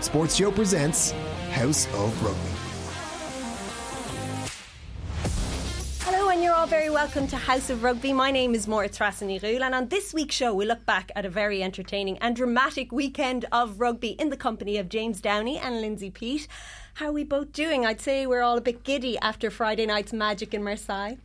Sports Show presents House of Rugby. Hello, and you're all very welcome to House of Rugby. My name is Maura Trassany and on this week's show, we look back at a very entertaining and dramatic weekend of rugby in the company of James Downey and Lindsay Peat. How are we both doing? I'd say we're all a bit giddy after Friday night's magic in Marseille.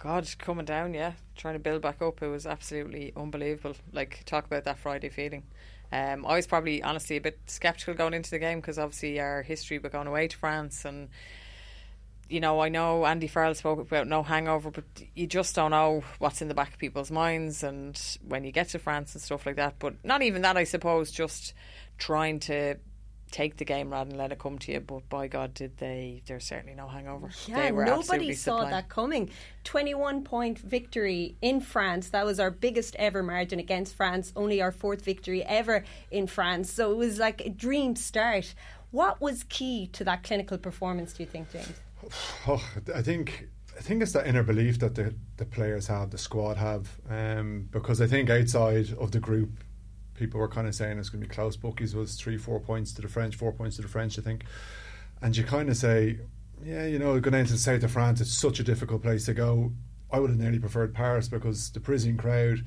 God, coming down, yeah, trying to build back up. It was absolutely unbelievable. Like, talk about that Friday feeling. Um, I was probably honestly a bit sceptical going into the game because obviously our history with going away to France and you know I know Andy Farrell spoke about no hangover, but you just don't know what's in the back of people's minds and when you get to France and stuff like that. But not even that, I suppose. Just trying to take the game rather than let it come to you. But by God, did they? There's certainly no hangover. Yeah, nobody saw sublime. that coming. 21 point victory in France. That was our biggest ever margin against France. Only our fourth victory ever in France. So it was like a dream start. What was key to that clinical performance? Do you think, James? Oh, I think I think it's that inner belief that the, the players have, the squad have, um, because I think outside of the group, people were kind of saying it's going to be close. Bookies was three, four points to the French, four points to the French, I think. And you kind of say, yeah, you know, going into the south of France, it's such a difficult place to go. I would have nearly preferred Paris because the Parisian crowd,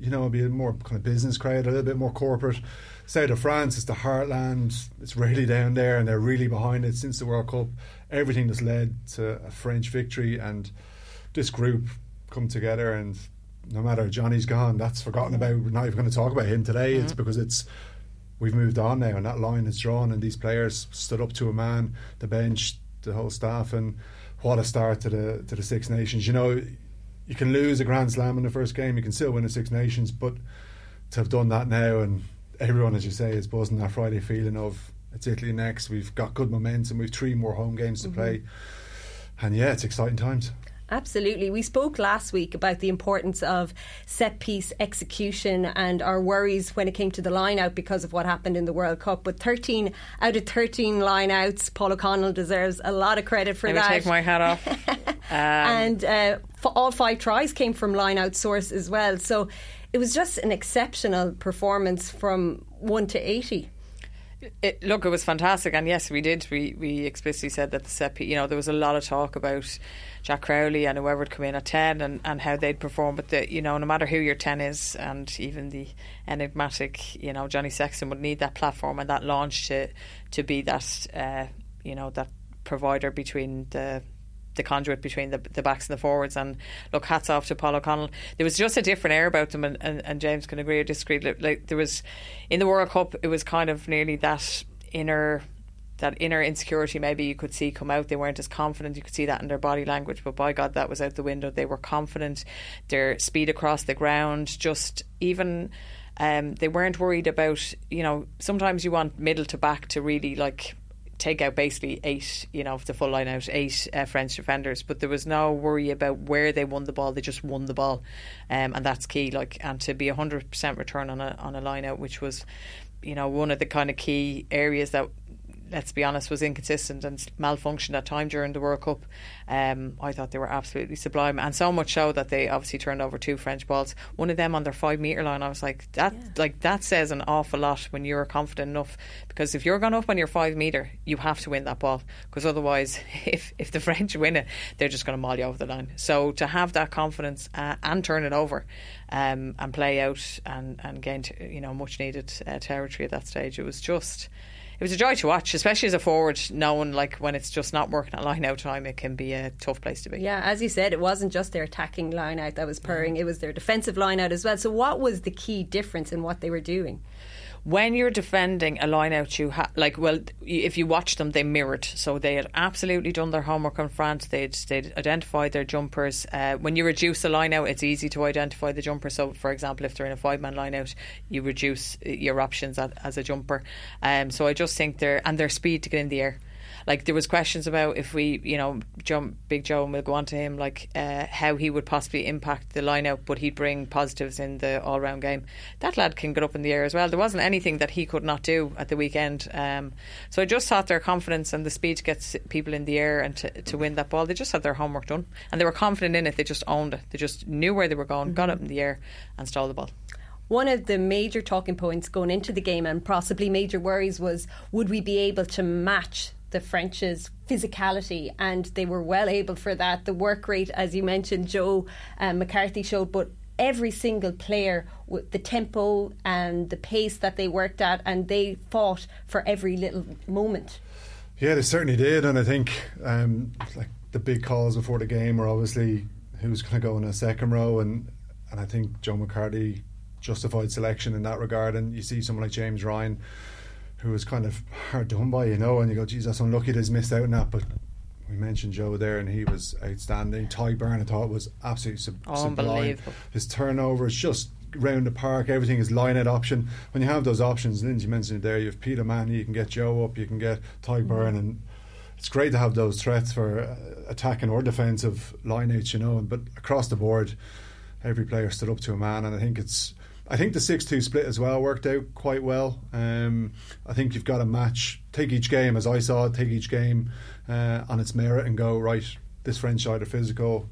you know, would be a more kind of business crowd, a little bit more corporate. South of France, it's the heartland. It's really down there, and they're really behind it since the World Cup. Everything that's led to a French victory, and this group come together and no matter Johnny's gone, that's forgotten about. We're not even going to talk about him today. Mm-hmm. It's because it's we've moved on now, and that line is drawn, and these players stood up to a man, the bench, the whole staff, and what a start to the to the Six Nations. You know, you can lose a Grand Slam in the first game, you can still win the Six Nations, but to have done that now, and everyone, as you say, is buzzing that Friday feeling of it's Italy next. We've got good momentum. We've three more home games to mm-hmm. play, and yeah, it's exciting times. Absolutely. We spoke last week about the importance of set piece execution and our worries when it came to the line out because of what happened in the World Cup. But 13 out of 13 line outs, Paul O'Connell deserves a lot of credit for Let that. take my hat off. um. And uh, all five tries came from line out source as well. So it was just an exceptional performance from 1 to 80. It, look, it was fantastic, and yes, we did. We we explicitly said that the set, piece. you know, there was a lot of talk about Jack Crowley and whoever would come in at ten and, and how they'd perform. But the, you know, no matter who your ten is, and even the enigmatic, you know, Johnny Sexton would need that platform and that launch to to be that, uh, you know, that provider between the the conduit between the, the backs and the forwards. And look, hats off to Paul O'Connell. There was just a different air about them, and, and, and James can agree or disagree. Like there was in the World Cup, it was kind of nearly that inner. That inner insecurity, maybe you could see come out. They weren't as confident. You could see that in their body language, but by God, that was out the window. They were confident. Their speed across the ground, just even um, they weren't worried about. You know, sometimes you want middle to back to really like take out basically eight, you know, of the full line out, eight uh, French defenders. But there was no worry about where they won the ball. They just won the ball, um, and that's key. Like, and to be hundred percent return on a on a line out, which was, you know, one of the kind of key areas that let's be honest, was inconsistent and malfunctioned at time during the World Cup. Um, I thought they were absolutely sublime, and so much so that they obviously turned over two French balls. One of them on their five meter line. I was like, that, yeah. like that says an awful lot when you're confident enough. Because if you're going up on your five meter, you have to win that ball. Because otherwise, if if the French win it, they're just going to maul you over the line. So to have that confidence uh, and turn it over. Um, and play out and, and gain, you know, much needed uh, territory at that stage. It was just, it was a joy to watch, especially as a forward, knowing like when it's just not working at line out time, it can be a tough place to be. Yeah, as you said, it wasn't just their attacking line out that was purring, it was their defensive line out as well. So, what was the key difference in what they were doing? When you're defending a line out, you ha- like well, if you watch them, they mirrored. So they had absolutely done their homework on France. They'd they'd identified their jumpers. Uh, when you reduce a line out, it's easy to identify the jumper. So, for example, if they're in a five man line out, you reduce your options as, as a jumper. Um, so I just think they're and their speed to get in the air like there was questions about if we, you know, jump Big Joe and we'll go on to him, like uh, how he would possibly impact the lineup, but he'd bring positives in the all round game. That lad can get up in the air as well. There wasn't anything that he could not do at the weekend. Um, so I just thought their confidence and the speed to get people in the air and to, to win that ball, they just had their homework done and they were confident in it. They just owned it. They just knew where they were going, mm-hmm. got up in the air, and stole the ball. one of the major talking points going into the game and possibly major worries was would we be able to match the French's physicality, and they were well able for that. The work rate, as you mentioned, Joe um, McCarthy showed, but every single player with the tempo and the pace that they worked at, and they fought for every little moment. Yeah, they certainly did, and I think um, like the big calls before the game were obviously who's going to go in a second row, and and I think Joe McCarthy justified selection in that regard. And you see someone like James Ryan, who was kind of hard done by, you know, and you go, geez, that's unlucky to have missed out on that, but we mentioned Joe there, and he was outstanding. Tadhg I thought was absolutely sub- sublime. His turnovers just round the park, everything is line out option. When you have those options, Lindsay mentioned it there, you have Peter O'Mahony, you can get Joe up, you can get Ty mm. and it's great to have those threats for uh, attacking or defensive lineouts, you know. But across the board, every player stood up to a man, and I think it's. I think the six-two split as well worked out quite well. Um, I think you've got to match, take each game as I saw it, take each game uh, on its merit, and go right. This French side are physical.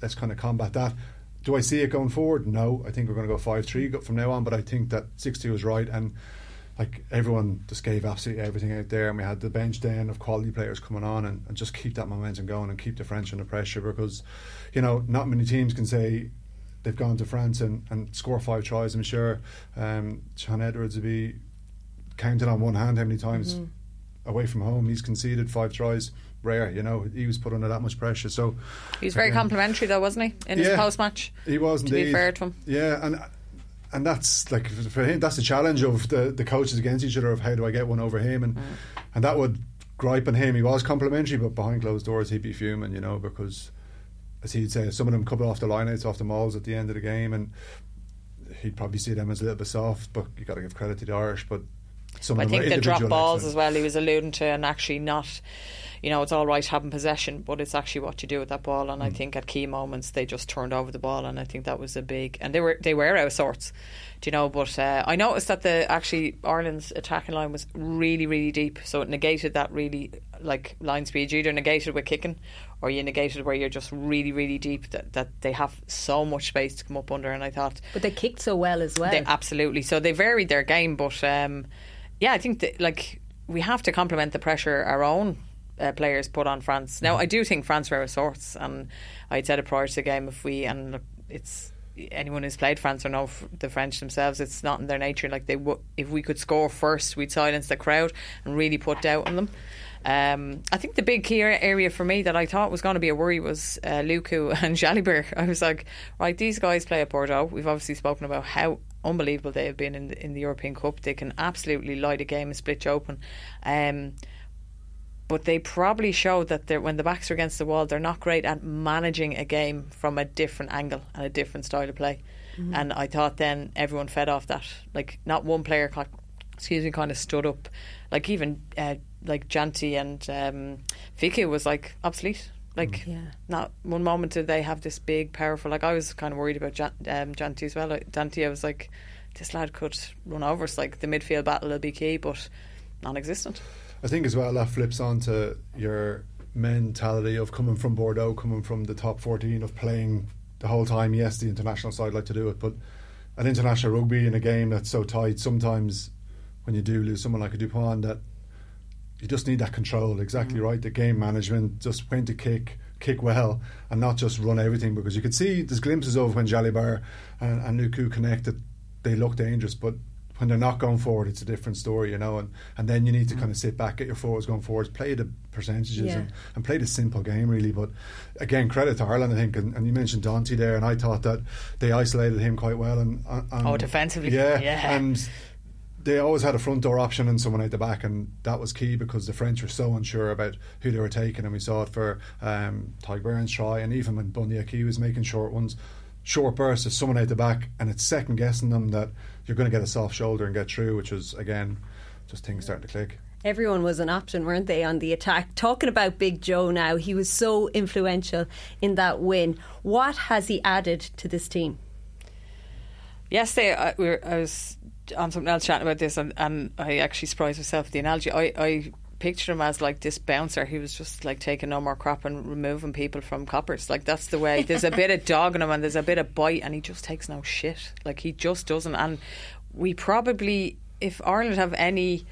Let's kind of combat that. Do I see it going forward? No, I think we're going to go five-three from now on. But I think that six-two is right, and like everyone just gave absolutely everything out there, and we had the bench then of quality players coming on, and, and just keep that momentum going and keep the French under pressure because, you know, not many teams can say they've gone to France and, and score five tries. I'm sure um, Shaun Edwards would be counted on one hand how many times mm-hmm. away from home he's conceded five tries. Rare, you know, he was put under that much pressure. So he was very complimentary, though, wasn't he, in yeah, his post match? He was indeed. To be fair to him, yeah, and and that's like for him that's the challenge of the, the coaches against each other of how do I get one over him and mm. and that would gripe on him he was complimentary but behind closed doors he'd be fuming you know because as he'd say some of them coming off the lineouts off the mauls at the end of the game and he'd probably see them as a little bit soft but you got to give credit to the Irish but some I of think the drop balls excellent. as well he was alluding to and actually not you know, it's all right having possession, but it's actually what you do with that ball. And mm. I think at key moments they just turned over the ball, and I think that was a big. And they were they were out of sorts, do you know? But uh, I noticed that the actually Ireland's attacking line was really really deep, so it negated that really like line speed. You either negated with kicking, or you negated where you're just really really deep. That that they have so much space to come up under. And I thought, but they kicked so well as well. They, absolutely. So they varied their game, but um, yeah, I think that like we have to complement the pressure our own uh, players put on France. Now, I do think France were a source, and I'd said it prior to the game. If we and it's anyone who's played France or know the French themselves, it's not in their nature. Like they, w- if we could score first, we'd silence the crowd and really put doubt on them. Um, I think the big key area for me that I thought was going to be a worry was uh, Lucu and Jalibert. I was like, right, these guys play at Bordeaux. We've obviously spoken about how unbelievable they have been in the, in the European Cup. They can absolutely light a game and split you open. Um, but they probably show that when the backs are against the wall, they're not great at managing a game from a different angle and a different style of play. Mm-hmm. And I thought then everyone fed off that. Like not one player, excuse me, kind of stood up. Like even uh, like Danty and um, Fickou was like obsolete. Like mm. yeah. not one moment did they have this big, powerful. Like I was kind of worried about Jan- um, Danty as well. Like, Danty, I was like, this lad could run over us. Like the midfield battle will be key, but non-existent. I think as well that flips on to your mentality of coming from Bordeaux, coming from the top 14, of playing the whole time. Yes, the international side like to do it, but an international rugby in a game that's so tight, sometimes when you do lose someone like a Dupont, that you just need that control. Exactly mm. right. The game management, just when to kick, kick well, and not just run everything. Because you could see there's glimpses of when Jalibert and, and Lucu connected, they look dangerous, but when they're not going forward, it's a different story, you know. And, and then you need to mm. kind of sit back, get your forwards going forwards, play the percentages, yeah. and, and play the simple game really. But again, credit to Ireland, I think. And, and, you mentioned Danty there, and I thought that they isolated him quite well. And, and oh, defensively, yeah, yeah. and they always had a front door option and someone out the back, and that was key because the French were so unsure about who they were taking, and we saw it for um, Tadhg Beirne's try, and even when Bundee Aki was making short ones, short bursts, of someone out the back, and it's second guessing them that you're going to get a soft shoulder and get through, which was again just things starting to click. Everyone was an option, weren't they, on the attack? Talking about Big Joe now, he was so influential in that win. What has he added to this team? Yesterday, I, we were, I was on something else chatting about this, and, and I actually surprised myself with the analogy. I, I picture him as like this bouncer. He was just like taking no more crap and removing people from coppers. Like that's the way. There's a bit of dog in him and there's a bit of bite, and he just takes no shit. Like he just doesn't. And we probably, if Ireland have any.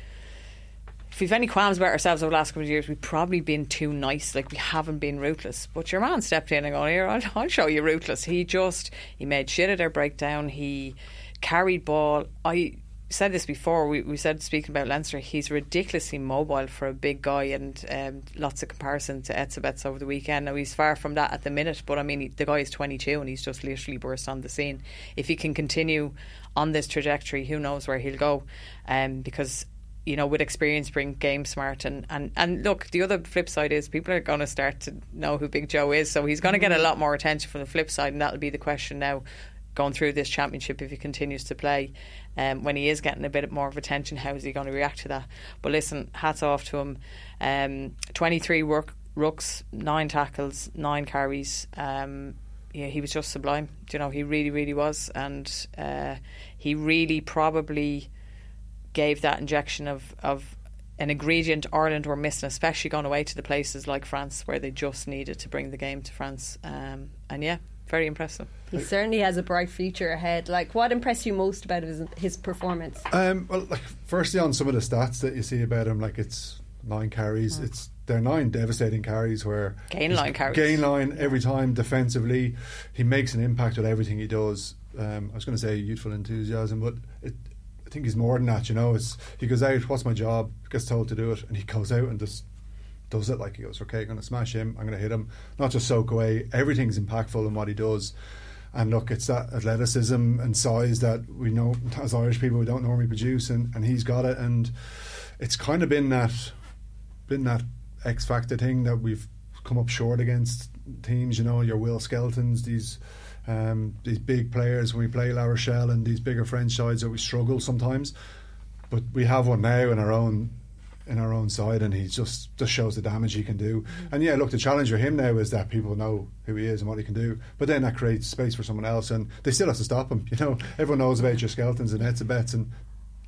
If we've any qualms about ourselves over the last couple of years, we've probably been too nice. Like we haven't been ruthless. But your man stepped in and going, "Here, I'll, I'll show you ruthless." He just he made shit of their breakdown. He carried ball. I said this before. We, we said speaking about Leinster, he's ridiculously mobile for a big guy, and um, lots of comparison to Etzebeth over the weekend. Now he's far from that at the minute, but I mean the guy is 22 and he's just literally burst on the scene. If he can continue on this trajectory, who knows where he'll go? Um, because you know, with experience bring game smart and, and, and look, the other flip side is people are going to start to know who Big Joe is, so he's going to get a lot more attention from the flip side, and that'll be the question now going through this championship if he continues to play. Um, when he is getting a bit more of attention, how is he going to react to that? But listen, hats off to him. Um, 23 work, rucks, nine tackles, nine carries. Um, yeah, he was just sublime. You know, he really, really was, and uh, he really probably gave that injection of, of an ingredient Ireland were missing, especially going away to the places like France where they just needed to bring the game to France. Um, and yeah, very impressive. He certainly has a bright future ahead. Like, what impressed you most about his, his performance? Um, well, like, firstly, on some of the stats that you see about him, like it's nine carries. Mm. It's they're nine devastating carries where gain line carries, gain line every time defensively. He makes an impact with everything he does. Um, I was going to say youthful enthusiasm, but it, I think he's more than that. You know, it's he goes out. What's my job? Gets told to do it, and he goes out and just does it. Like he goes, okay, I'm going to smash him. I'm going to hit him. Not just soak away. Everything's impactful in what he does. And look, it's that athleticism and size that we know as Irish people we don't normally produce, and, and he's got it. And it's kind of been that been that X factor thing that we've come up short against teams. You know, your Will Skeltons, these um, these big players when we play La Rochelle and these bigger French sides that we struggle sometimes. But we have one now in our own in our own side, and he just just shows the damage he can do. Mm-hmm. And yeah, look, the challenge for him now is that people know who he is and what he can do. But then that creates space for someone else, and they still have to stop him. You know, everyone knows about your Skeltons and Etzebeths, and bets, and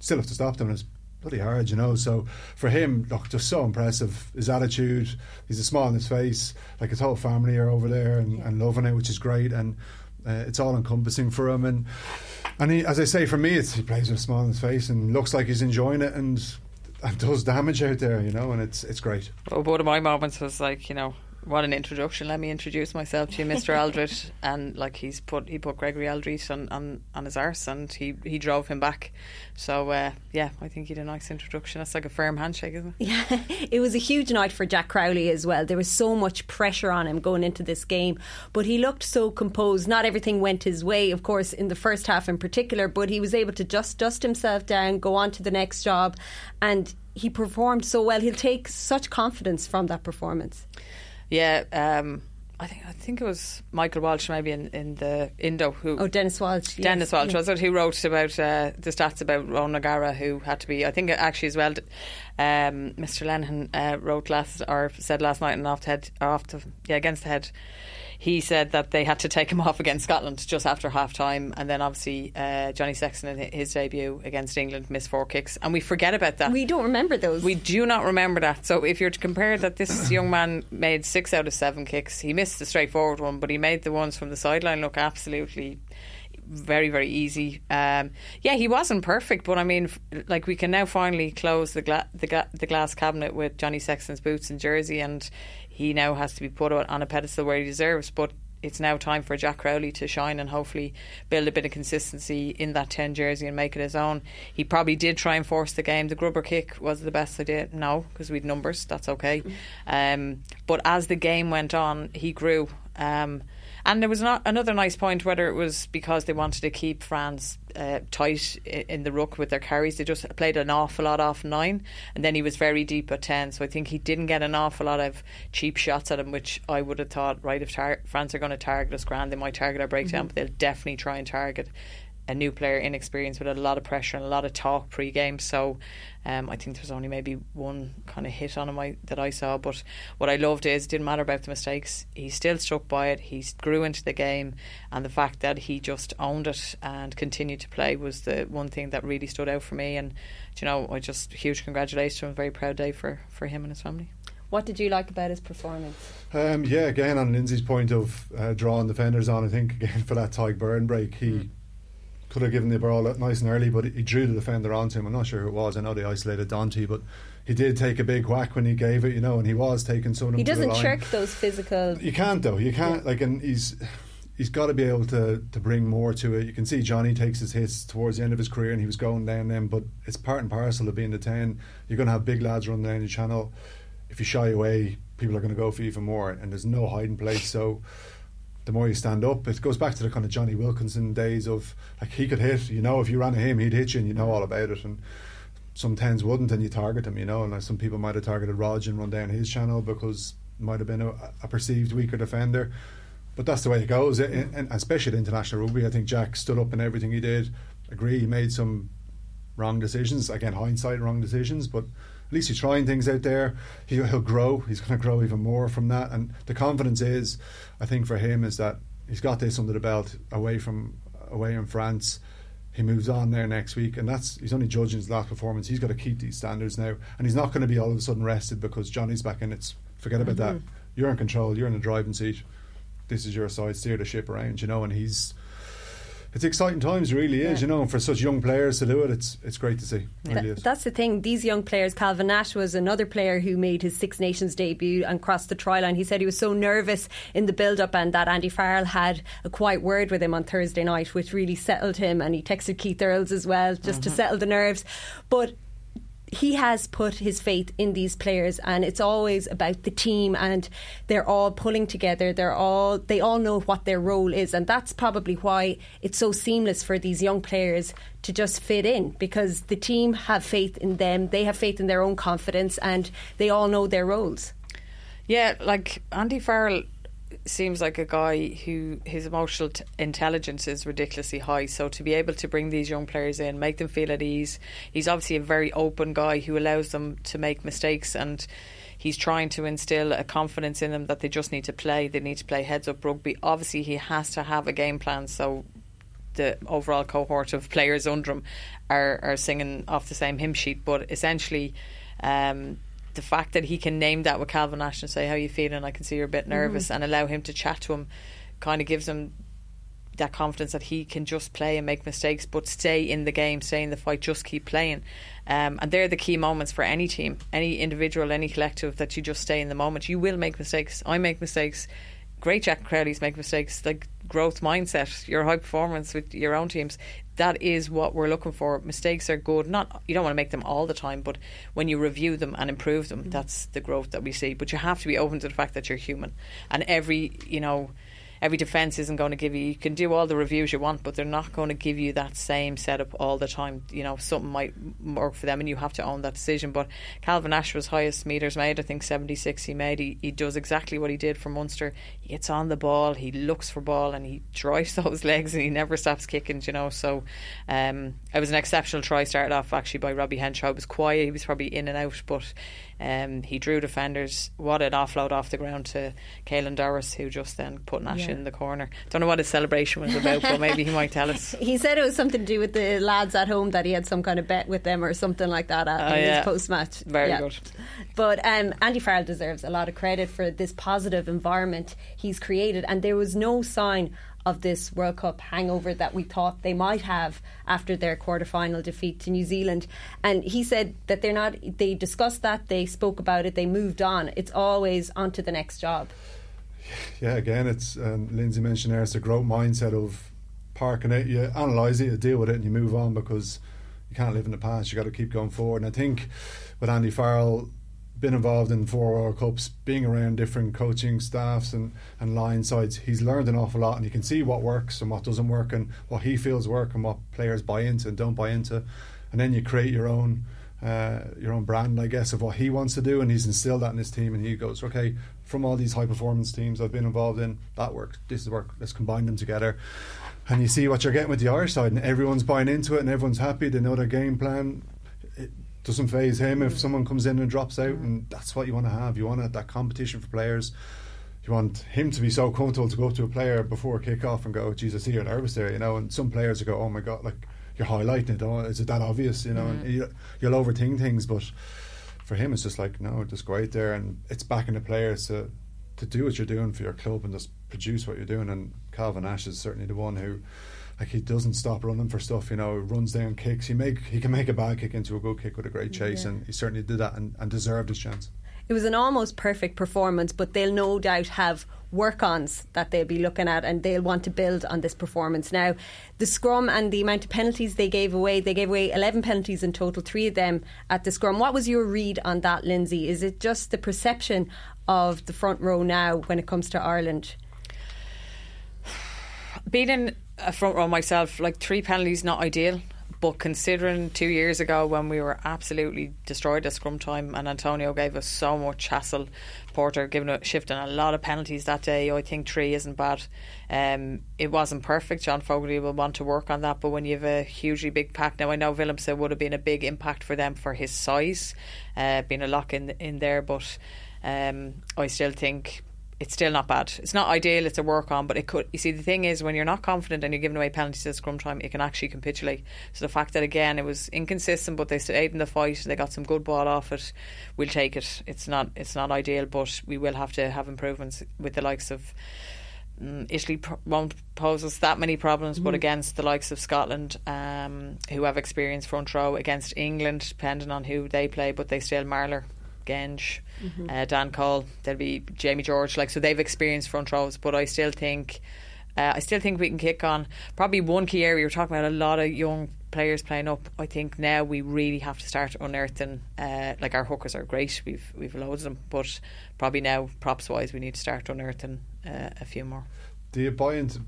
still have to stop them. And it's bloody hard, you know. So for him, look, just so impressive. His attitude, he's a smile on his face. Like his whole family are over there and, and loving it, which is great. And uh, it's all encompassing for him. And and he, as I say, for me, it's, he plays with a smile on his face and looks like he's enjoying it and does damage out there, you know. And it's it's great. Well, one of my moments was like, you know, what an introduction. Let me introduce myself to you, Mr. Alldritt. And like he's put he put Gregory Alldritt on, on, on his arse and he, he drove him back. So uh, yeah, I think he did a nice introduction. That's like a firm handshake, isn't it? Yeah, it was a huge night for Jack Crowley as well. There was so much pressure on him going into this game, but he looked so composed. Not everything went his way, of course, in the first half in particular, but he was able to just dust himself down, go on to the next job, and he performed so well. He'll take such confidence from that performance. Yeah, um, I think I think it was Michael Walsh maybe in, in the Indo who oh Dennis Walsh yes. Dennis Walsh was it who wrote about uh, the stats about Ron O'Gara who had to be I think actually as well um, Mr Lenihan uh, wrote last or said last night and off the head off the yeah against the head he said that they had to take him off against Scotland just after half time. And then obviously uh, Johnny Sexton in his debut against England missed four kicks. And we forget about that. We don't remember those. We do not remember that. So if you're to compare that, this young man made six out of seven kicks. He missed the straightforward one, but he made the ones from the sideline look absolutely very very easy. Um, yeah, he wasn't perfect, but I mean, like we can now finally close the gla- the, the glass cabinet with Johnny Sexton's boots and jersey, and he now has to be put on a pedestal where he deserves. But it's now time for Jack Crowley to shine and hopefully build a bit of consistency in that 10 jersey and make it his own. He probably did try and force the game. The grubber kick was the best idea. No, because we'd numbers, that's okay. Mm. Um, but as the game went on, he grew. Um, and there was not another nice point, whether it was because they wanted to keep France uh, tight in the ruck with their carries. They just played an awful lot off nine, and then he was very deep at ten. So I think he didn't get an awful lot of cheap shots at him, which I would have thought, right, if tar- France are going to target us, grand, they might target our breakdown, mm-hmm. but they'll definitely try and target a new player, inexperienced, with a lot of pressure and a lot of talk pre-game. So um, I think there was only maybe one kind of hit on him I, that I saw. But what I loved is it didn't matter about the mistakes. He still stuck by it. He grew into the game, and the fact that he just owned it and continued to play was the one thing that really stood out for me. And you know, I just huge congratulations to. Very proud day for for him and his family. What did you like about his performance? Um, yeah, again on Lindsay's point of uh, drawing defenders on, I think again for that Tadhg Beirne break, he mm. Could have given the ball a nice and early, but he drew the defender onto him. I'm not sure who it was. I know they isolated Danty, but he did take a big whack when he gave it, you know, and he was taking some. He doesn't shirk those physical. You can't though. You can't yeah. like, and he's he's got to be able to to bring more to it. You can see Johnny takes his hits towards the end of his career, and he was going down then. but it's part and parcel of being the ten. You're going to have big lads run down your channel. If you shy away, people are going to go for even more, and there's no hiding place. So the more you stand up, it goes back to the kind of Jonny Wilkinson days of like he could hit. You know, if you ran at him, he'd hit you, and you know all about it. And some tens wouldn't, and you target him. You know, and like some people might have targeted Rog and run down his channel because might have been a, a perceived weaker defender. But that's the way it goes, and, and especially at international rugby. I think Jack stood up in everything he did. Agree, he made some wrong decisions. Again, hindsight, wrong decisions, but at least he's trying things out there. He, will grow. He's going to grow even more from that. And the confidence is, I think, for him is that he's got this under the belt away from away in France. He moves on there next week, and that's he's only judging his last performance. He's got to keep these standards now, and he's not going to be all of a sudden rested because Johnny's back in. It's forget about mm-hmm. that. You're in control. You're in the driving seat. This is your side. Steer the ship around, you know. And he's it's exciting times, really is. Yeah. You know, and for such young players to do it, it's it's great to see. really that's the thing. These young players, Calvin Nash was another player who made his Six Nations debut and crossed the try line. He said he was so nervous in the build up, and that Andy Farrell had a quiet word with him on Thursday night, which really settled him. And he texted Keith Earls as well, just mm-hmm. to settle the nerves. But he has put his faith in these players and it's always about the team and they're all pulling together. They're all they all know what their role is and that's probably why it's so seamless for these young players to just fit in because the team have faith in them. They have faith in their own confidence and they all know their roles. Yeah like Andy Farrell seems like a guy who his emotional t- intelligence is ridiculously high. So to be able to bring these young players in, make them feel at ease, he's obviously a very open guy who allows them to make mistakes and. He's trying to instill a confidence in them that they just need to play. They need to play heads up rugby. Obviously, he has to have a game plan. So the overall cohort of players under him are, are singing off the same hymn sheet. But essentially, um, the fact that he can name that with Calvin Nash and say, How you feeling? I can see you're a bit mm-hmm. nervous mm-hmm. and allow him to chat to him kind of gives him that confidence that he can just play and make mistakes but stay in the game, stay in the fight, just keep playing. Um, and they're the key moments for any team, any individual, any collective that you just stay in the moment. You will make mistakes. I make mistakes. Great Jack Crowley's make mistakes. Like growth mindset, your high performance with your own teams that is what we're looking for. Mistakes are good. Not you don't want to make them all the time, but when you review them and improve them, mm. that's the growth that we see. But you have to be open to the fact that you're human, and every you know every defence isn't going to give you. You can do all the reviews you want, but they're not going to give you that same setup all the time. You know, something might work for them, and you have to own that decision. But Calvin was highest meters made. I think seventy six he made. He, he does exactly what he did for Munster. He gets on the ball. He looks for ball, and he drives those legs, and he never stops kicking. You know, so um, it was an exceptional try. Started off actually by Robbie Henshaw. It was quiet. He was probably in and out, but um, he drew defenders. What an offload off the ground to Caelan Doris, who just then put Nash yeah. in the corner. Don't know what his celebration was about, but maybe he might tell us. He said it was something to do with the lads at home that he had some kind of bet with them or something like that at, uh, in yeah. his post match. Very yeah. good. But um, Andy Farrell deserves a lot of credit for this positive environment he's created, and there was no sign of this World Cup hangover that we thought they might have after their quarter-final defeat to New Zealand. And he said that they're not. They discussed that. They spoke about it. They moved on. It's always on to the next job. Yeah, again, it's um, Lindsay mentioned there. It's a growth mindset of parking it. You analyse it, you deal with it, and you move on because you can't live in the past. You've got to keep going forward. And I think with Andy Farrell been involved in four World Cups, being around different coaching staffs and, and line sides, he's learned an awful lot and you can see what works and what doesn't work and what he feels work and what players buy into and don't buy into. And then you create your own uh, your own brand, I guess, of what he wants to do and he's instilled that in his team and he goes, Okay, from all these high performance teams I've been involved in, that works. This is work, let's combine them together. and you see what you're getting with the Irish side, and everyone's buying into it, and everyone's happy. They know their game plan. Doesn't phase him if someone comes in and drops out, and that's what you want to have. You want that competition for players. You want him to be so comfortable to go up to a player before kick off and go, oh, "Jesus, I see you're nervous there," you know. And some players will go, "Oh my god, like you're highlighting it. Oh, is it that obvious?" You know, and you, you'll overthink things, but for him, it's just like, no, just go out there, and it's backing the players to to do what you're doing for your club and just produce what you're doing. And Calvin Nash is certainly the one who, like, he doesn't stop running for stuff. You know, runs down kicks. He make he can make a bad kick into a good kick with a great chase, Yeah. and he certainly did that and, and deserved his chance. It was an almost perfect performance, but they'll no doubt have work ons that they'll be looking at and they'll want to build on this performance. Now, the scrum and the amount of penalties they gave away, they gave away 11 penalties in total, three of them at the scrum. What was your read on that, Lindsay? Is it just the perception of the front row now when it comes to Ireland? being in a front row myself, like three penalties, not ideal. But considering two years ago when we were absolutely destroyed at scrum time and Atonio gave us so much hassle, Porter giving a shift and a lot of penalties that day. I think three isn't bad. Um, it wasn't perfect. John Fogarty will want to work on that, but when you have a hugely big pack now, I know Willemse would have been a big impact for them for his size, uh, being a lock in in there. But um, I still think it's still not bad. It's not ideal. It's a work on, but it could. You see, the thing is, when you're not confident and you're giving away penalties at scrum time, it can actually capitulate. So the fact that again it was inconsistent, but they stayed in the fight, they got some good ball off it. We'll take it. It's not. It's not ideal, but we will have to have improvements with the likes of. mm, Italy won't pose us that many problems, but against the likes of Scotland, um, who have experienced front row, against England, depending on who they play, but they still Marler, Genge, uh, Dan Cole, there'll be Jamie George, like so they've experienced front rows, but I still think, uh, I still think we can kick on. Probably one key area we're talking about a lot of young players playing up. I think now we really have to start unearthing. Uh, like our hookers are great, we've we've loads of them, but probably now props wise we need to start unearthing uh, a few more. Do you buy into,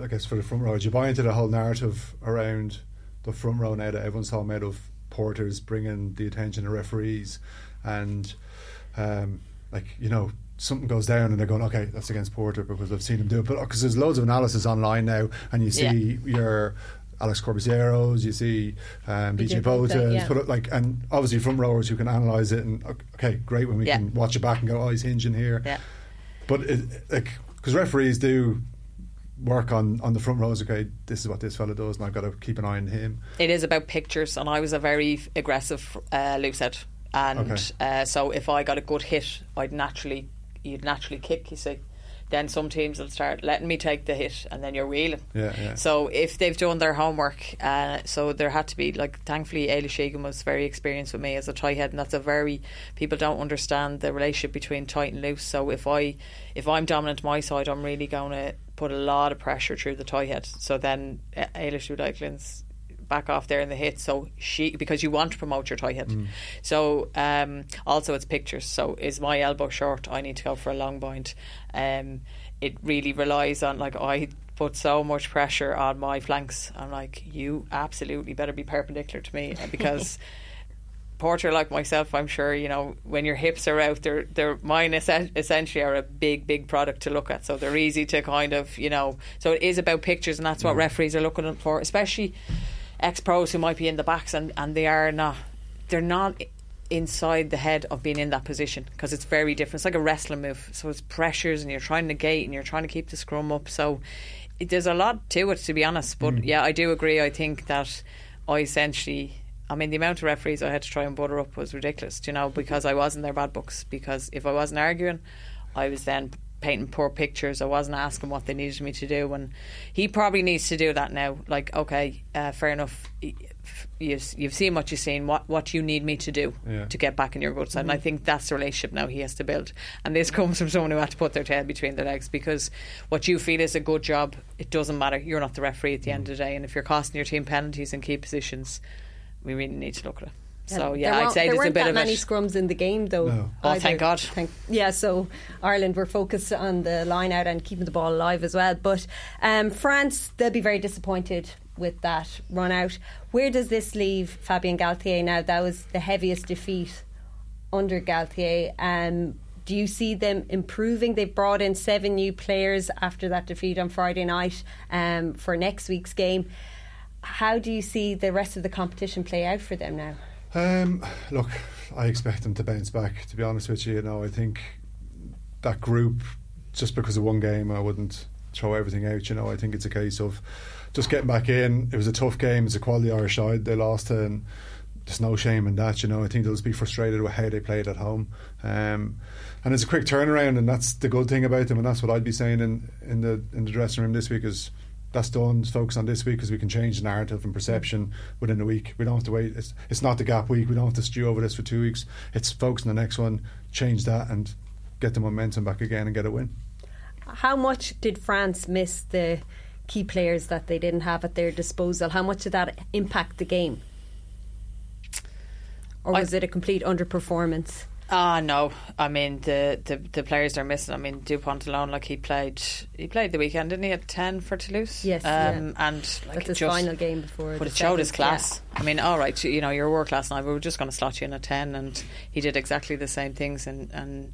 I guess, for the front row, do you buy into the whole narrative around the front row now that everyone's talking about of porters bringing the attention of referees and, um, like, you know, something goes down and they're going, okay, that's against Porter because I've seen him do it. But because there's loads of analysis online now and you see your. Alex Corbisieros, you see um, BJ BJ Botha, Botha, yeah. put it like, and obviously front rowers who can analyse it and okay, great when we Yeah. can watch it back and go, oh, he's hinging here. Yeah. But it, like, because referees do work on on the front rows. Okay, this is what this fella does, and I've got to keep an eye on him. It is about pictures, and I was a very aggressive uh, loose and Okay. uh, so if I got a good hit, I'd naturally you'd naturally kick. You see, then some teams will start letting me take the hit, and then you're reeling. Yeah, yeah. So if they've done their homework, uh, so there had to be like thankfully Ailis Egan was very experienced with me as a tight head, and that's a very people don't understand the relationship between tight and loose. So if I if I'm dominant my side, I'm really going to put a lot of pressure through the tight head. So then uh, Ailey Shoe back off there in the hit so she because you want to promote your tight head so um, also it's pictures. So is my elbow short? I need to go for a long bind um, it really relies on like I put so much pressure on my flanks. I'm like you absolutely better be perpendicular to me because Porter, like myself, I'm sure you know when your hips are out, they're they're mine essentially are a big big product to look at. So they're easy to kind of you know. So it is about pictures, and that's what referees are looking for, especially ex pros who might be in the backs and and they are not. They're not inside the head of being in that position because it's very different. It's like a wrestling move. So it's pressures, and you're trying to negate, and you're trying to keep the scrum up. So it, there's a lot to it, to be honest. But mm. yeah, I do agree. I think that I essentially. I mean, the amount of referees I had to try and butter up was ridiculous, you know, because I was in their bad books. Because if I wasn't arguing, I was then painting poor pictures. I wasn't asking what they needed me to do. And he probably needs to do that now. Like, okay, uh, fair enough. You've, you've seen what you've seen. What what you need me to do Yeah. to get back in your good side, and I think that's the relationship now he has to build. And this comes from someone who had to put their tail between their legs because what you feel is a good job, it doesn't matter. You're not the referee at the end of the day, and if you're costing your team penalties in key positions, we really need to look at it. So yeah, I'd say there there's a weren't bit that of many it. scrums in the game though. No. Oh, either. thank God. Thank- yeah, so Ireland were focused on the line out and keeping the ball alive as well. But um, France, they'll be very disappointed with that run out. Where does this leave Fabien Galthié now? That was the heaviest defeat under Galthié. Um, Do you see them improving? They've brought in seven new players after that defeat on Friday night um, for next week's game. How do you see the rest of the competition play out for them now? Um, look, I expect them to bounce back. To be honest with you, you know, I think that group, just because of one game, I wouldn't throw everything out. You know, I think it's a case of just getting back in. It was a tough game. It's a quality Irish side. They lost and there's no shame in that. You know, I think they'll just be frustrated with how they played at home. Um, and it's a quick turnaround, and that's the good thing about them. And that's what I'd be saying in, in the in the dressing room this week is that's done. Focus on this week because we can change the narrative and perception within a week. We don't have to wait. It's, it's not the gap week. We don't have to stew over this for two weeks. It's focus on the next one, change that, and get the momentum back again and get a win. How much did France miss the key players that they didn't have at their disposal? How much did that impact the game? Or was I, it a complete underperformance? Ah, no. I mean, the, the, the players they're missing. I mean, Dupont alone, like he played, he played the weekend, didn't he? At ten for Toulouse. Yes, um, yeah. and like that's his just, final game before. But it showed his class. Yeah. I mean, all right, you know, your work last night. We were just going to slot you in at ten, and he did exactly the same things. And and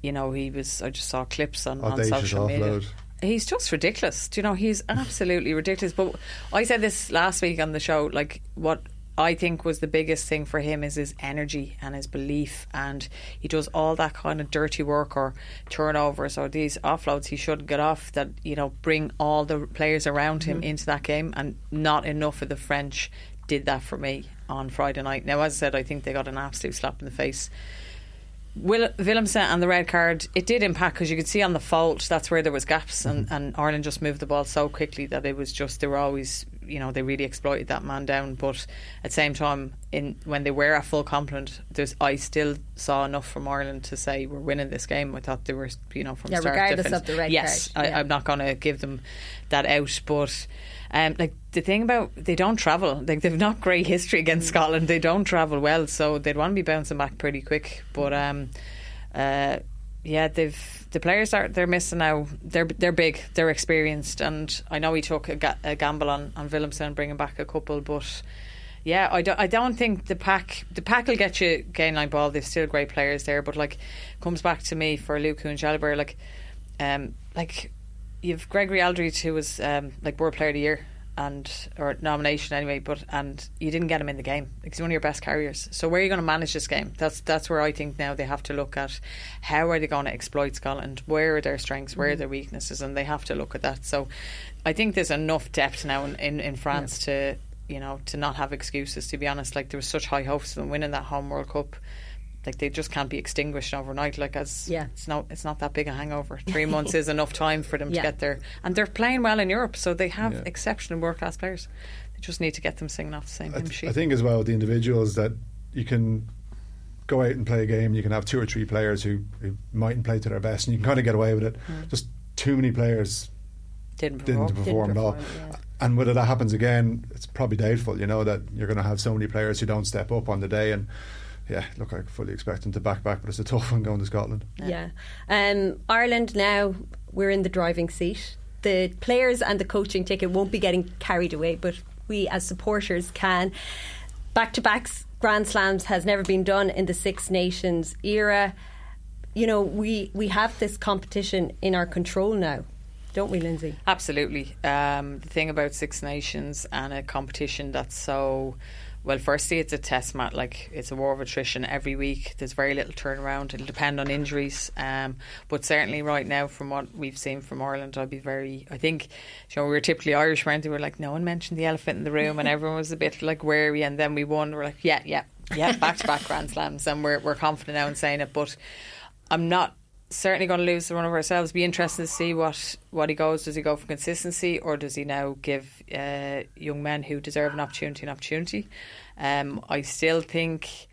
you know, he was. I just saw clips on, on social media. He's just ridiculous. Do you know? He's absolutely ridiculous. But I said this last week on the show. Like what I think was the biggest thing for him is his energy and his belief, and he does all that kind of dirty work or turnovers or these offloads he should get off that you know bring all the players around him mm-hmm. into that game, and not enough of the French did that for me on Friday night. Now, as I said, I think they got an absolute slap in the face. Will, Willemse and the red card, it did impact because you could see on the fault that's where there was gaps, and, mm-hmm. and Ireland just moved the ball so quickly that it was just they were always you know they really exploited that man down. But at the same time, in when they were at full complement, there's I still saw enough from Ireland to say we're winning this game. I thought they were you know from yeah, start regardless of the red yes, card. I, I'm not going to give them that out, but. Um, like the thing about they don't travel, like they've not great history against mm. Scotland. They don't travel well, so they'd want to be bouncing back pretty quick. But um, uh, yeah, they've the players are they're missing now. They're they're big, they're experienced, and I know he took a, ga- a gamble on on Willemse bringing back a couple, but yeah, I don't, I don't think the pack the pack will get you gain line ball. They've still great players there, but like comes back to me for Luke and Jalibert, like um like you've Gregory Alldritt who was um like world player of the year and or nomination anyway, but and you didn't get him in the game because he's one of your best carriers. So where are you going to manage this game? That's that's where I think now they have to look at how are they going to exploit Scotland? Where are their strengths? Where are mm-hmm. their weaknesses? And they have to look at that. So I think there's enough depth now in in, in France yeah. to you know to not have excuses. To be honest, like there was such high hopes of them winning that home World Cup like they just can't be extinguished overnight. Like as yeah, it's not it's not that big a hangover. Three months is enough time for them yeah. to get there, and they're playing well in Europe, so they have yeah. exceptional world class players. They just need to get them singing off the same hymn sheet. I think as well with the individuals that you can go out and play a game. You can have two or three players who, who mightn't play to their best, and you can kind of get away with it. Mm. Just too many players didn't perform, didn't perform didn't at all. yeah. And whether that happens again, it's probably doubtful. You know that you're going to have so many players who don't step up on the day and yeah, look, I fully expect them to back back, but it's a tough one going to Scotland. Yeah. Um, Ireland now, we're in the driving seat. The players and the coaching ticket won't be getting carried away, but we as supporters can. Back to backs Grand Slams has never been done in the Six Nations era. You know, we, we have this competition in our control now don't we, Lindsay? Absolutely. Um, the thing about Six Nations and a competition that's so well, firstly, it's a test match. Like it's a war of attrition every week. There's very little turnaround. It'll depend on injuries. Um, but certainly, right now, from what we've seen from Ireland, I'd be very. I think, you know, we were typically Irish, we? We were like, no one mentioned the elephant in the room, and everyone was a bit like wary. And then we won. We're like, yeah, yeah, yeah, back to back Grand Slams, and we're we're confident now in saying it. But I'm not certainly going to lose the run of ourselves. Be interested to see what what he goes. Does he go for consistency, or does he now give uh, young men who deserve an opportunity an opportunity? Um, I still think.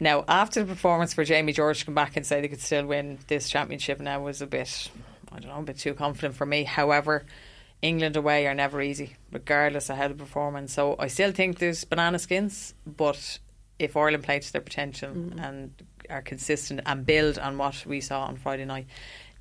Now, after the performance for Jamie George to come back and say they could still win this championship now was a bit, I don't know, a bit too confident for me. However, England away are never easy, regardless of how the performance. So I still think there's banana skins, but if Ireland play to their potential mm. and are consistent and build on what we saw on Friday night,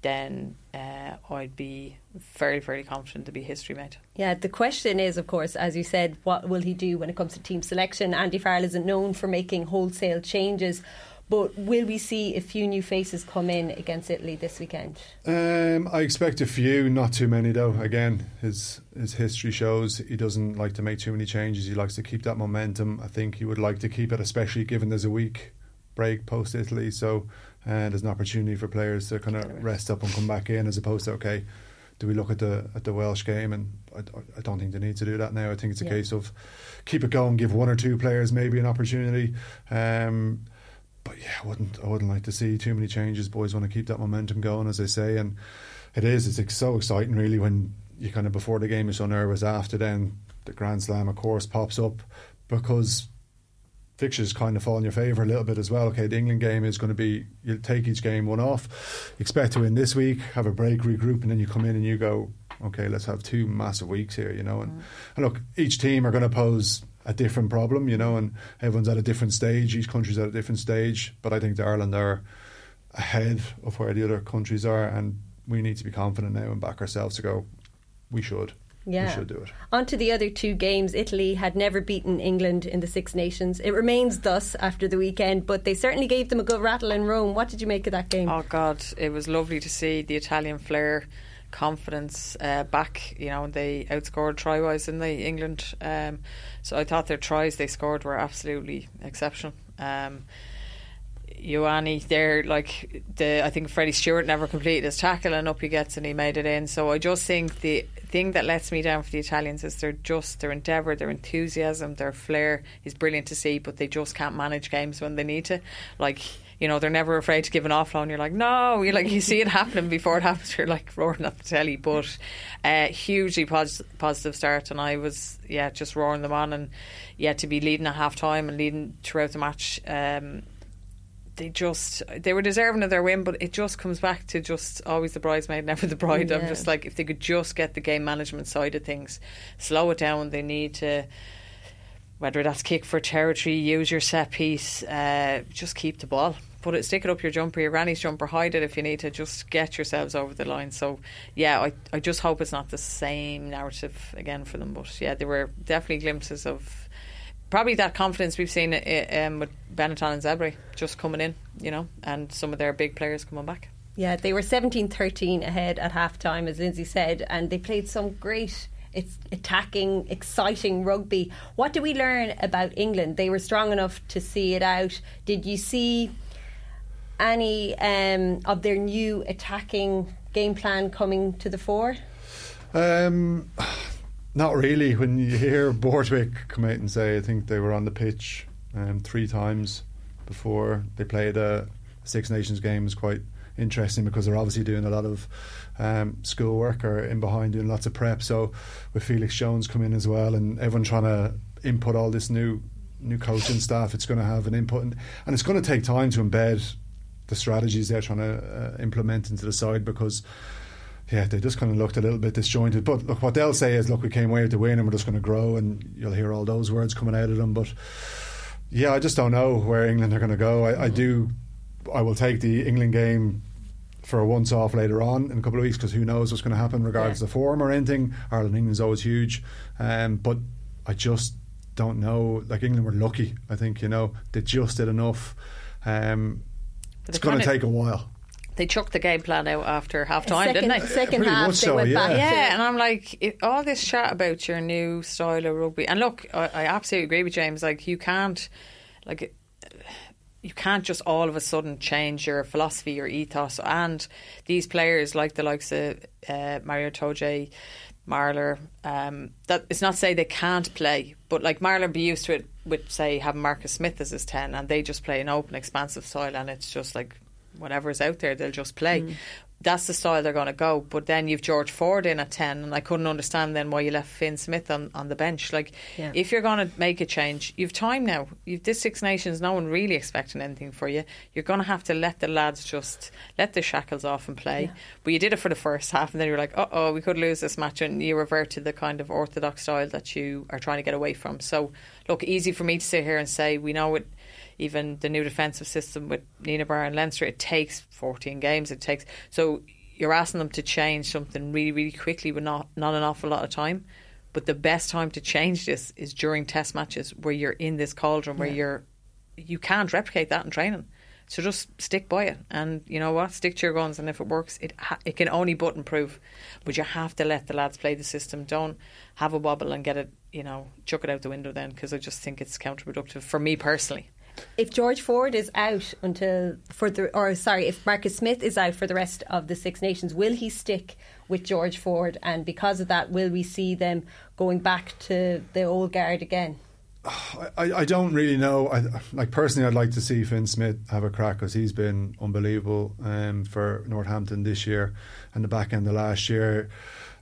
then uh, I'd be very, very confident to be history made. Yeah, the question is, of course, as you said, what will he do when it comes to team selection? Andy Farrell isn't known for making wholesale changes. But will we see a few new faces come in against Italy this weekend? Um, I expect a few, not too many though. Again, his his history shows he doesn't like to make too many changes. He likes to keep that momentum. I think he would like to keep it, especially given there's a week break post Italy. So uh, there's an opportunity for players to kind of rest up and come back in, as opposed to okay, do we look at the at the Welsh game? And I, I don't think they need to do that now. I think it's a Yeah. case of keep it going, give one or two players maybe an opportunity. Um, but yeah, I wouldn't I wouldn't like to see too many changes. Boys want to keep that momentum going, as they say, and it is. It's so exciting, really, when you kind of before the game you're so nervous. After then, the Grand Slam, of course, pops up because fixtures kind of fall in your favour a little bit as well. Okay, the England game is going to be you'll take each game one off. Expect to win this week, have a break, regroup, and then you come in and you go, okay, let's have two massive weeks here, you know. And, mm. and look, each team are going to pose a different problem, you know, and everyone's at a different stage. Each country's at a different stage, but I think the Ireland are ahead of where the other countries are, and we need to be confident now and back ourselves to go. We should. Yeah. We should do it. On to the other two games. Italy had never beaten England in the Six Nations. It remains thus after the weekend, but they certainly gave them a good rattle in Rome. What did you make of that game? Oh God, it was lovely to see the Italian flair, confidence uh, back. You know, they outscored try wise in the England. Um, so I thought their tries they scored were absolutely exceptional. Um, Ioanni there, like the I think Freddie Steward never completed his tackle and up he gets and he made it in. So I just think the thing that lets me down for the Italians is they're just their endeavour, their enthusiasm, their flair is brilliant to see, but they just can't manage games when they need to. Like you know, they're never afraid to give an offload. And You're like, no, you like you see it happening before it happens. You're like roaring at the telly, but uh, hugely pos- positive start, and I was yeah just roaring them on, and yeah to be leading at half time and leading throughout the match. Um, they just they were deserving of their win, but it just comes back to just always the bridesmaid, never the bride. I'm just like if they could just get the game management side of things, slow it down. They need to whether that's kick for territory, use your set piece, uh, just keep the ball. Put it, stick it up your jumper, your granny's jumper, hide it if you need to. Just get yourselves over the line. So, yeah, I, I just hope it's not the same narrative again for them. But yeah, there were definitely glimpses of probably that confidence we've seen um, with Benetton and Zebre just coming in, you know, and some of their big players coming back. Yeah, they were 17 13 ahead at half time, as Lindsay said, and they played some great. It's attacking, exciting rugby. What do we learn about England? They were strong enough to see it out. Did you see any um, of their new attacking game plan coming to the fore? Um, not really. When you hear Borthwick come out and say, I think they were on the pitch um, three times before they played a Six Nations game is quite interesting because they're obviously doing a lot of um, schoolwork or in behind doing lots of prep. So with Felix Jones come in as well, and everyone trying to input all this new new coaching staff, it's going to have an input, and, and it's going to take time to embed the strategies they're trying to uh, implement into the side because yeah, they just kind of looked a little bit disjointed. But look, what they'll say is, look, we came away with the win and we're just going to grow, and you'll hear all those words coming out of them. But yeah, I just don't know where England are going to go. I, I do, I will take the England game for a once off later on in a couple of weeks because who knows what's going to happen regardless Yeah. of form or anything. Ireland and England's always huge, um, but I just don't know. Like England were lucky, I think. You know, they just did enough. Um, it's going to take a while. They chucked the game plan out after half time, second, didn't they? Second Pretty half, much they so, went yeah. back. Yeah, to, and I'm like, it, all this chat about your new style of rugby, and look, I, I absolutely agree with James. Like, you can't, like, you can't just all of a sudden change your philosophy, your ethos, and these players like the likes of uh, Maro Itoje, Marler. Um, that it's not to say they can't play, but like Marler be used to it with say having Marcus Smith as his ten, and they just play an open, expansive style, and it's just like whatever's out there, they'll just play. That's the style they're going to go. But then you've George Ford in at 10, and I couldn't understand then why you left Fin Smith on, on the bench. Like, Yeah. if you're going to make a change, you've time now. You've this Six Nations, no one really expecting anything for you. You're going to have to let the lads just let the shackles off and play. But you did it for the first half, and then you're like, uh oh, we could lose this match, and you revert to the kind of orthodox style that you are trying to get away from. So, look, easy for me to sit here and say, we know it even the new defensive system with Nina Barr and Leinster, it takes 14 games. It takes so you're asking them to change something really, really quickly with not not an awful lot of time. But the best time to change this is during test matches where you're in this cauldron where you're you can't replicate that in training. So just stick by it, and you know what, stick to your guns, and if it works, it ha- it can only but improve. But you have to let the lads play the system. Don't have a wobble and get it, you know, chuck it out the window then, because I just think it's counterproductive for me personally. If George Ford is out until for the or sorry, if Marcus Smith is out for the rest of the Six Nations, will he stick with George Ford? And because of that, will we see them going back to the old guard again? I, I don't really know. I, like personally, I'd like to see Fin Smith have a crack because he's been unbelievable um, for Northampton this year and the back end of last year.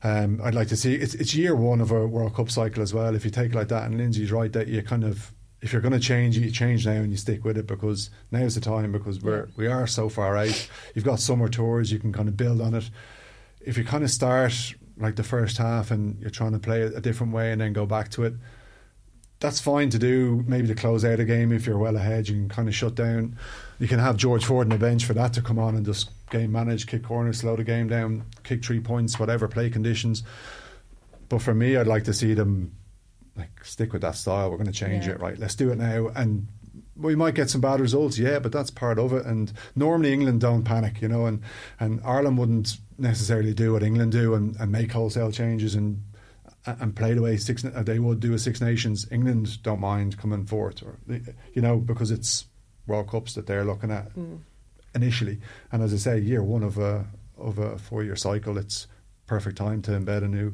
Um, I'd like to see it's, it's year one of a World Cup cycle as well. If you take it like that, and Lindsay's right that you kind of if you're going to change, you change now and you stick with it because now's the time because we're we are so far out. You've got summer tours, you can kind of build on it. If you kind of start like the first half and you're trying to play it a different way and then go back to it that's fine to do. Maybe to close out a game if you're well ahead, you can kind of shut down. You can have George Ford on the bench for that to come on and just game manage, kick corners, slow the game down, kick three points, whatever play conditions. But for me, I'd like to see them like stick with that style. We're going to change yeah. it, right? Let's do it now, and we might get some bad results, yeah, but that's part of it. And normally England don't panic, you know, and and Ireland wouldn't necessarily do what England do and, and make wholesale changes and and play the way six they would do a Six Nations. England don't mind coming fourth, or you know, because it's World Cups that they're looking at mm. initially. And as I say, year one of a of a four year cycle, it's perfect time to embed a new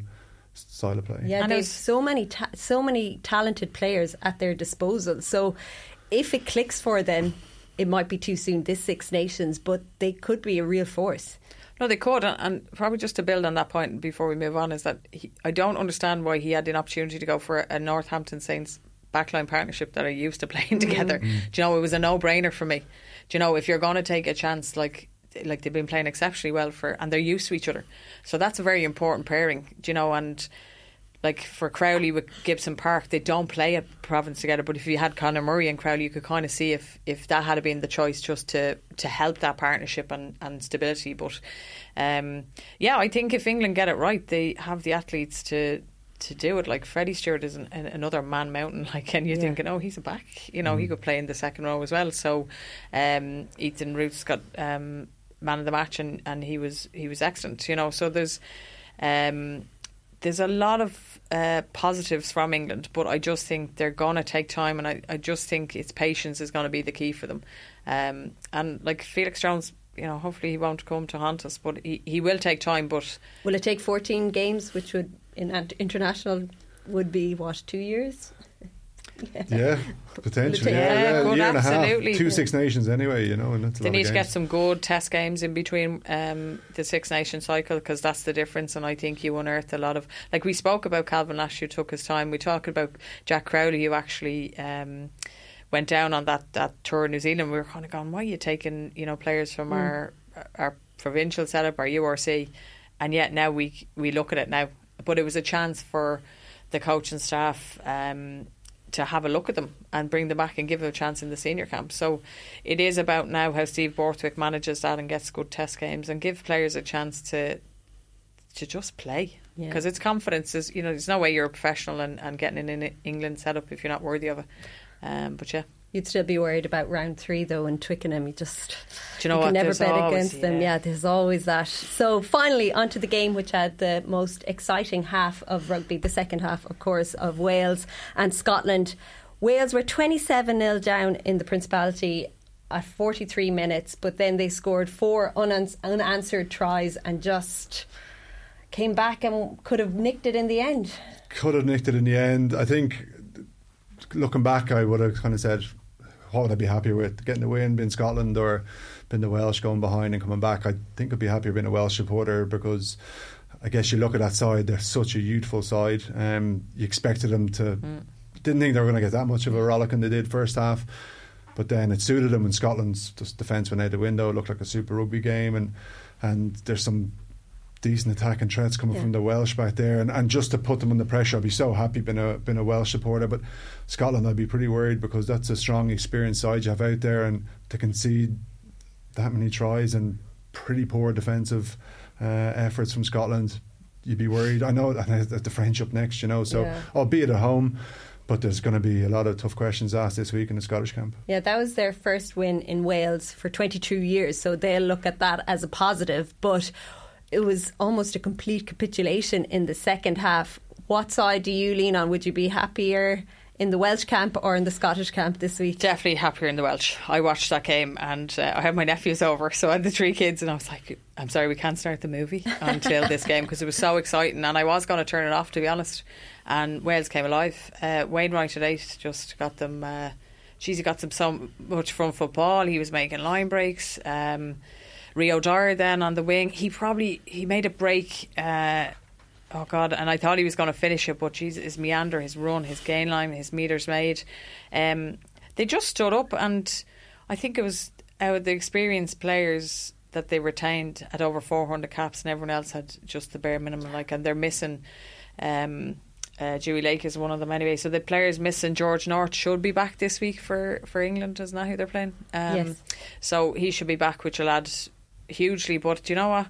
style of play. Yeah, and there's so many ta- so many talented players at their disposal. So if it clicks for them, it might be too soon this Six Nations, but they could be a real force. No, they could, and probably just to build on that point before we move on is that he, I don't understand why he had an opportunity to go for a Northampton Saints backline partnership that are used to playing together. Mm-hmm. Do you know it was a no brainer for me? Do you know if you're going to take a chance like like they've been playing exceptionally well for and they're used to each other, so that's a very important pairing. Do you know and like for Crowley with Gibson Park, they don't play at Province together. But if you had Conor Murray and Crowley, you could kind of see if, if that had been the choice just to, to help that partnership and, and stability. But um, yeah, I think if England get it right, they have the athletes to to do it. Like Freddie Steward is an, an, another man mountain. Like, and you're yeah. thinking, oh, he's a back. You know, mm. he could play in the second row as well. So um, Ethan Roots got um, man of the match, and, and he was he was excellent. You know, so there's. Um, there's a lot of uh, positives from England, but I just think they're going to take time, and I, I just think it's patience is going to be the key for them. Um, and like Felix Jones, you know, hopefully he won't come to haunt us, but he, he will take time. But will it take 14 games, which would in international would be what two years? Yeah. potentially. Yeah, yeah, yeah. year and a half, two Six Nations anyway. You know, and that's they need to get some good test games in between um, the Six Nation cycle because that's the difference. And I think you unearthed a lot of like we spoke about Calvin Nash, who took his time. We talked about Jack Crowley, who actually. Um, went down on that, that tour in New Zealand, we were kind of going, why are you taking you know players from mm. our our provincial setup, our URC, and yet now we we look at it now. But it was a chance for the coach and staff um, to have a look at them and bring them back and give them a chance in the senior camp. So it is about now how Steve Borthwick manages that and gets good test games and give players a chance to to just play because yeah. it's confidence. Is you know, there's no way you're a professional and, and getting in England set up if you're not worthy of it. Um, but yeah. You'd still be worried about round three though in Twickenham. You just Do you know you can never bet always, against yeah. them. Yeah, there's always that. So finally, onto the game which had the most exciting half of rugby, the second half, of course, of Wales and Scotland. Wales were 27 0 down in the Principality at 43 minutes, but then they scored four unans- unanswered tries and just came back and could have nicked it in the end. Could have nicked it in the end. I think looking back, I would have kind of said, what would I be happier with? Getting the win, being Scotland, or being the Welsh going behind and coming back? I think I'd be happier being a Welsh supporter because I guess you look at that side, they're such a youthful side. Um, you expected them to, mm. didn't think they were going to get that much of a rollick, and they did first half. But then it suited them, and Scotland's just defence went out the window. It looked like a Super Rugby game, and and there's some decent attacking threats coming yeah. from the Welsh back there, and, and just to put them under pressure, I'd be so happy being a being a Welsh supporter. But Scotland, I'd be pretty worried because that's a strong, experienced side you have out there, and to concede that many tries and pretty poor defensive uh, efforts from Scotland, you'd be worried. I know that the French up next, you know, so yeah. albeit at home. but there's going to be a lot of tough questions asked this week in the Scottish camp. Yeah, that was their first win in Wales for 22 years, so they'll look at that as a positive. But it was almost a complete capitulation in the second half. What side do you lean on? Would you be happier in the Welsh camp or in the Scottish camp this week? Definitely happier in the Welsh. I watched that game and uh, I had my nephews over, so I had the three kids, and I was like, I'm sorry, we can't start the movie until this game because it was so exciting. And I was going to turn it off, to be honest. And Wales came alive. Uh, Wainwright at eight just got them. Uh, geez, he got them so much from football. He was making line breaks. Um, Rio Dyer then on the wing. He probably he made a break. Uh, oh God! And I thought he was going to finish it, but Jesus, his meander, his run, his gain line, his meters made. Um, they just stood up, and I think it was out of the experienced players that they retained at over 400 caps, and everyone else had just the bare minimum. Like, and they're missing. Um, uh, Dewi Lake is one of them anyway. So the players missing George North should be back this week for, for England, isn't that who they're playing? Um, yes. So he should be back, which will add hugely. But do you know what?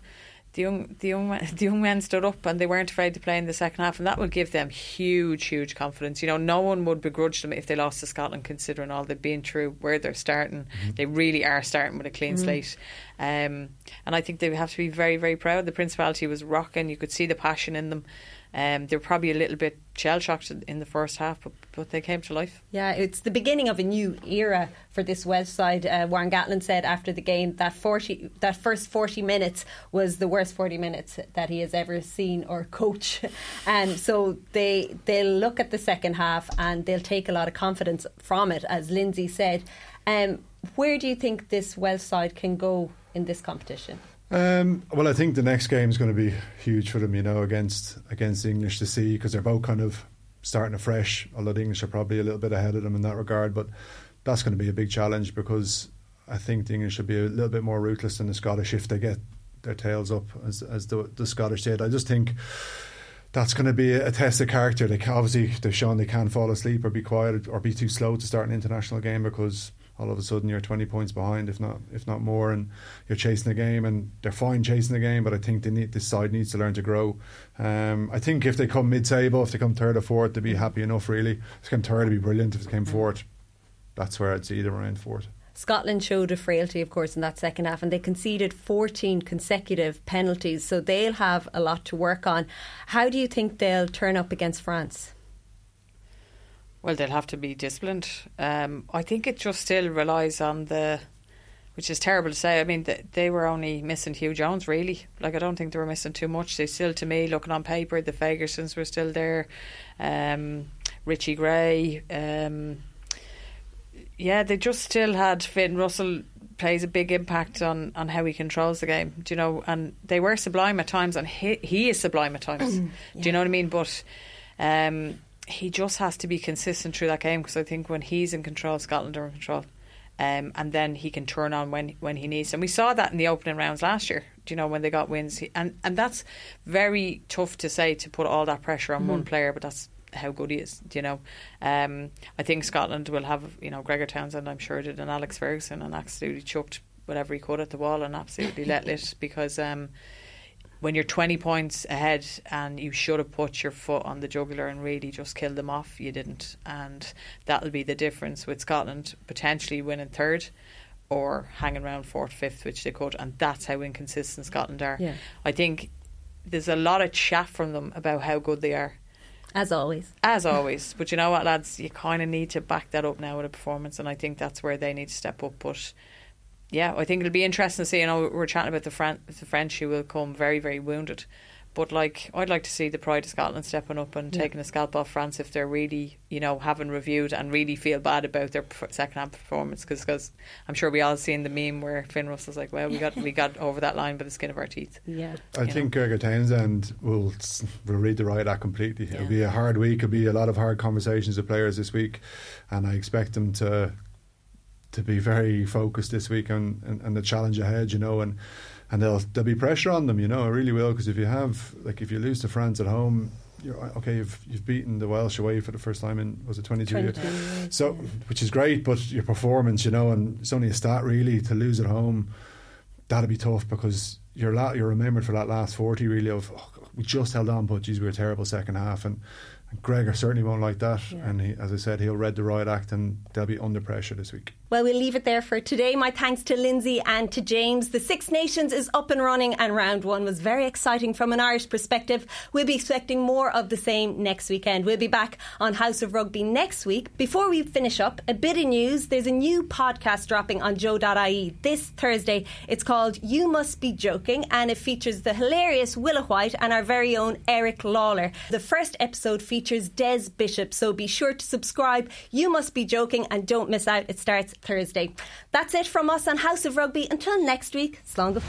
The young, the young, the young men stood up and they weren't afraid to play in the second half, and that will give them huge, huge confidence. You know, no one would begrudge them if they lost to Scotland, considering all they've been through, where they're starting. Mm-hmm. They really are starting with a clean mm-hmm. slate, um, and I think they have to be very, very proud. The Principality was rocking; you could see the passion in them. Um, they were probably a little bit shell shocked in the first half, but, but they came to life. Yeah, it's the beginning of a new era for this Welsh side. Uh, Warren Gatland said after the game that forty, that first forty minutes was the worst forty minutes that he has ever seen or coach, and so they they'll look at the second half and they'll take a lot of confidence from it, as Lindsay said. Um, where do you think this Welsh side can go in this competition? Um, well, I think the next game is going to be huge for them, you know, against against the English to see because they're both kind of starting afresh. Although the English are probably a little bit ahead of them in that regard, but that's going to be a big challenge because I think the English should be a little bit more ruthless than the Scottish if they get their tails up, as as the, the Scottish did. I just think that's going to be a test of character. They obviously they've shown they can fall asleep or be quiet or be too slow to start an international game because all of a sudden you're 20 points behind, if not if not more, and you're chasing the game. And they're fine chasing the game, but I think they need this side needs to learn to grow. Um, I think if they come mid-table, if they come third or fourth, they'd be happy enough. Really, if they come third, it'd be brilliant. If they came fourth, that's where I'd see them around fourth. Scotland showed a frailty, of course, in that second half, and they conceded 14 consecutive penalties, so they'll have a lot to work on. How do you think they'll turn up against France? Well, they'll have to be disciplined. Um, I think it just still relies on the, which is terrible to say. I mean, they, they were only missing Huw Jones, really. Like, I don't think they were missing too much. They still, to me, looking on paper, the Fagersons were still there. Um, Richie Gray. Um, yeah, they just still had Finn Russell plays a big impact on, on how he controls the game. Do you know? And they were sublime at times, and he, he is sublime at times. yeah. Do you know what I mean? But um, he just has to be consistent through that game because I think when he's in control, Scotland are in control. Um, and then he can turn on when when he needs. And we saw that in the opening rounds last year. Do you know when they got wins? And and that's very tough to say to put all that pressure on mm. one player, but that's how good he is. Do you know? Um, I think Scotland will have you know Gregor Townsend. I'm sure did and Alex Ferguson and absolutely chucked whatever he could at the wall and absolutely let lit because. Um, when you're 20 points ahead and you should have put your foot on the jugular and really just killed them off, you didn't. And that'll be the difference with Scotland potentially winning third or hanging around fourth, fifth, which they could. And that's how inconsistent Scotland are. Yeah. I think there's a lot of chat from them about how good they are. As always. As always. but you know what, lads? You kind of need to back that up now with a performance. And I think that's where they need to step up. But yeah, I think it'll be interesting to see. You know, we're chatting about the, Fran- the French who will come very, very wounded. But like, I'd like to see the pride of Scotland stepping up and yeah. taking a scalp off France if they're really, you know, having reviewed and really feel bad about their second half performance. Because I'm sure we all seen the meme where Finn Russell's like, "Well, we got we got over that line by the skin of our teeth." Yeah, I think Gregor Townsend will will read the riot act completely. Yeah. It'll be a hard week. It'll be a lot of hard conversations with players this week, and I expect them to to be very focused this week on, on, on the challenge ahead, you know, and and there'll there'll be pressure on them, you know, it really will, because if you have like if you lose to France at home, you're okay. You've you've beaten the Welsh away for the first time in was it 22 years, so which is great, but your performance, you know, and it's only a stat really to lose at home. That'll be tough because you're la- you're remembered for that last 40 really of oh, we just held on, but geez, we were terrible second half and Gregor certainly won't like that, yeah. and he, as I said, he'll read the riot act, and they'll be under pressure this week. Well, we'll leave it there for today. My thanks to Lindsay and to James. The Six Nations is up and running, and round one was very exciting from an Irish perspective. We'll be expecting more of the same next weekend. We'll be back on House of Rugby next week. Before we finish up, a bit of news. There's a new podcast dropping on Joe.ie this Thursday. It's called You Must Be Joking, and it features the hilarious Willa White and our very own Eric Lawler. The first episode features Des Bishop, so be sure to subscribe. You Must Be Joking, and don't miss out. It starts Thursday. That's it from us on House of Rugby. Until next week, Slán go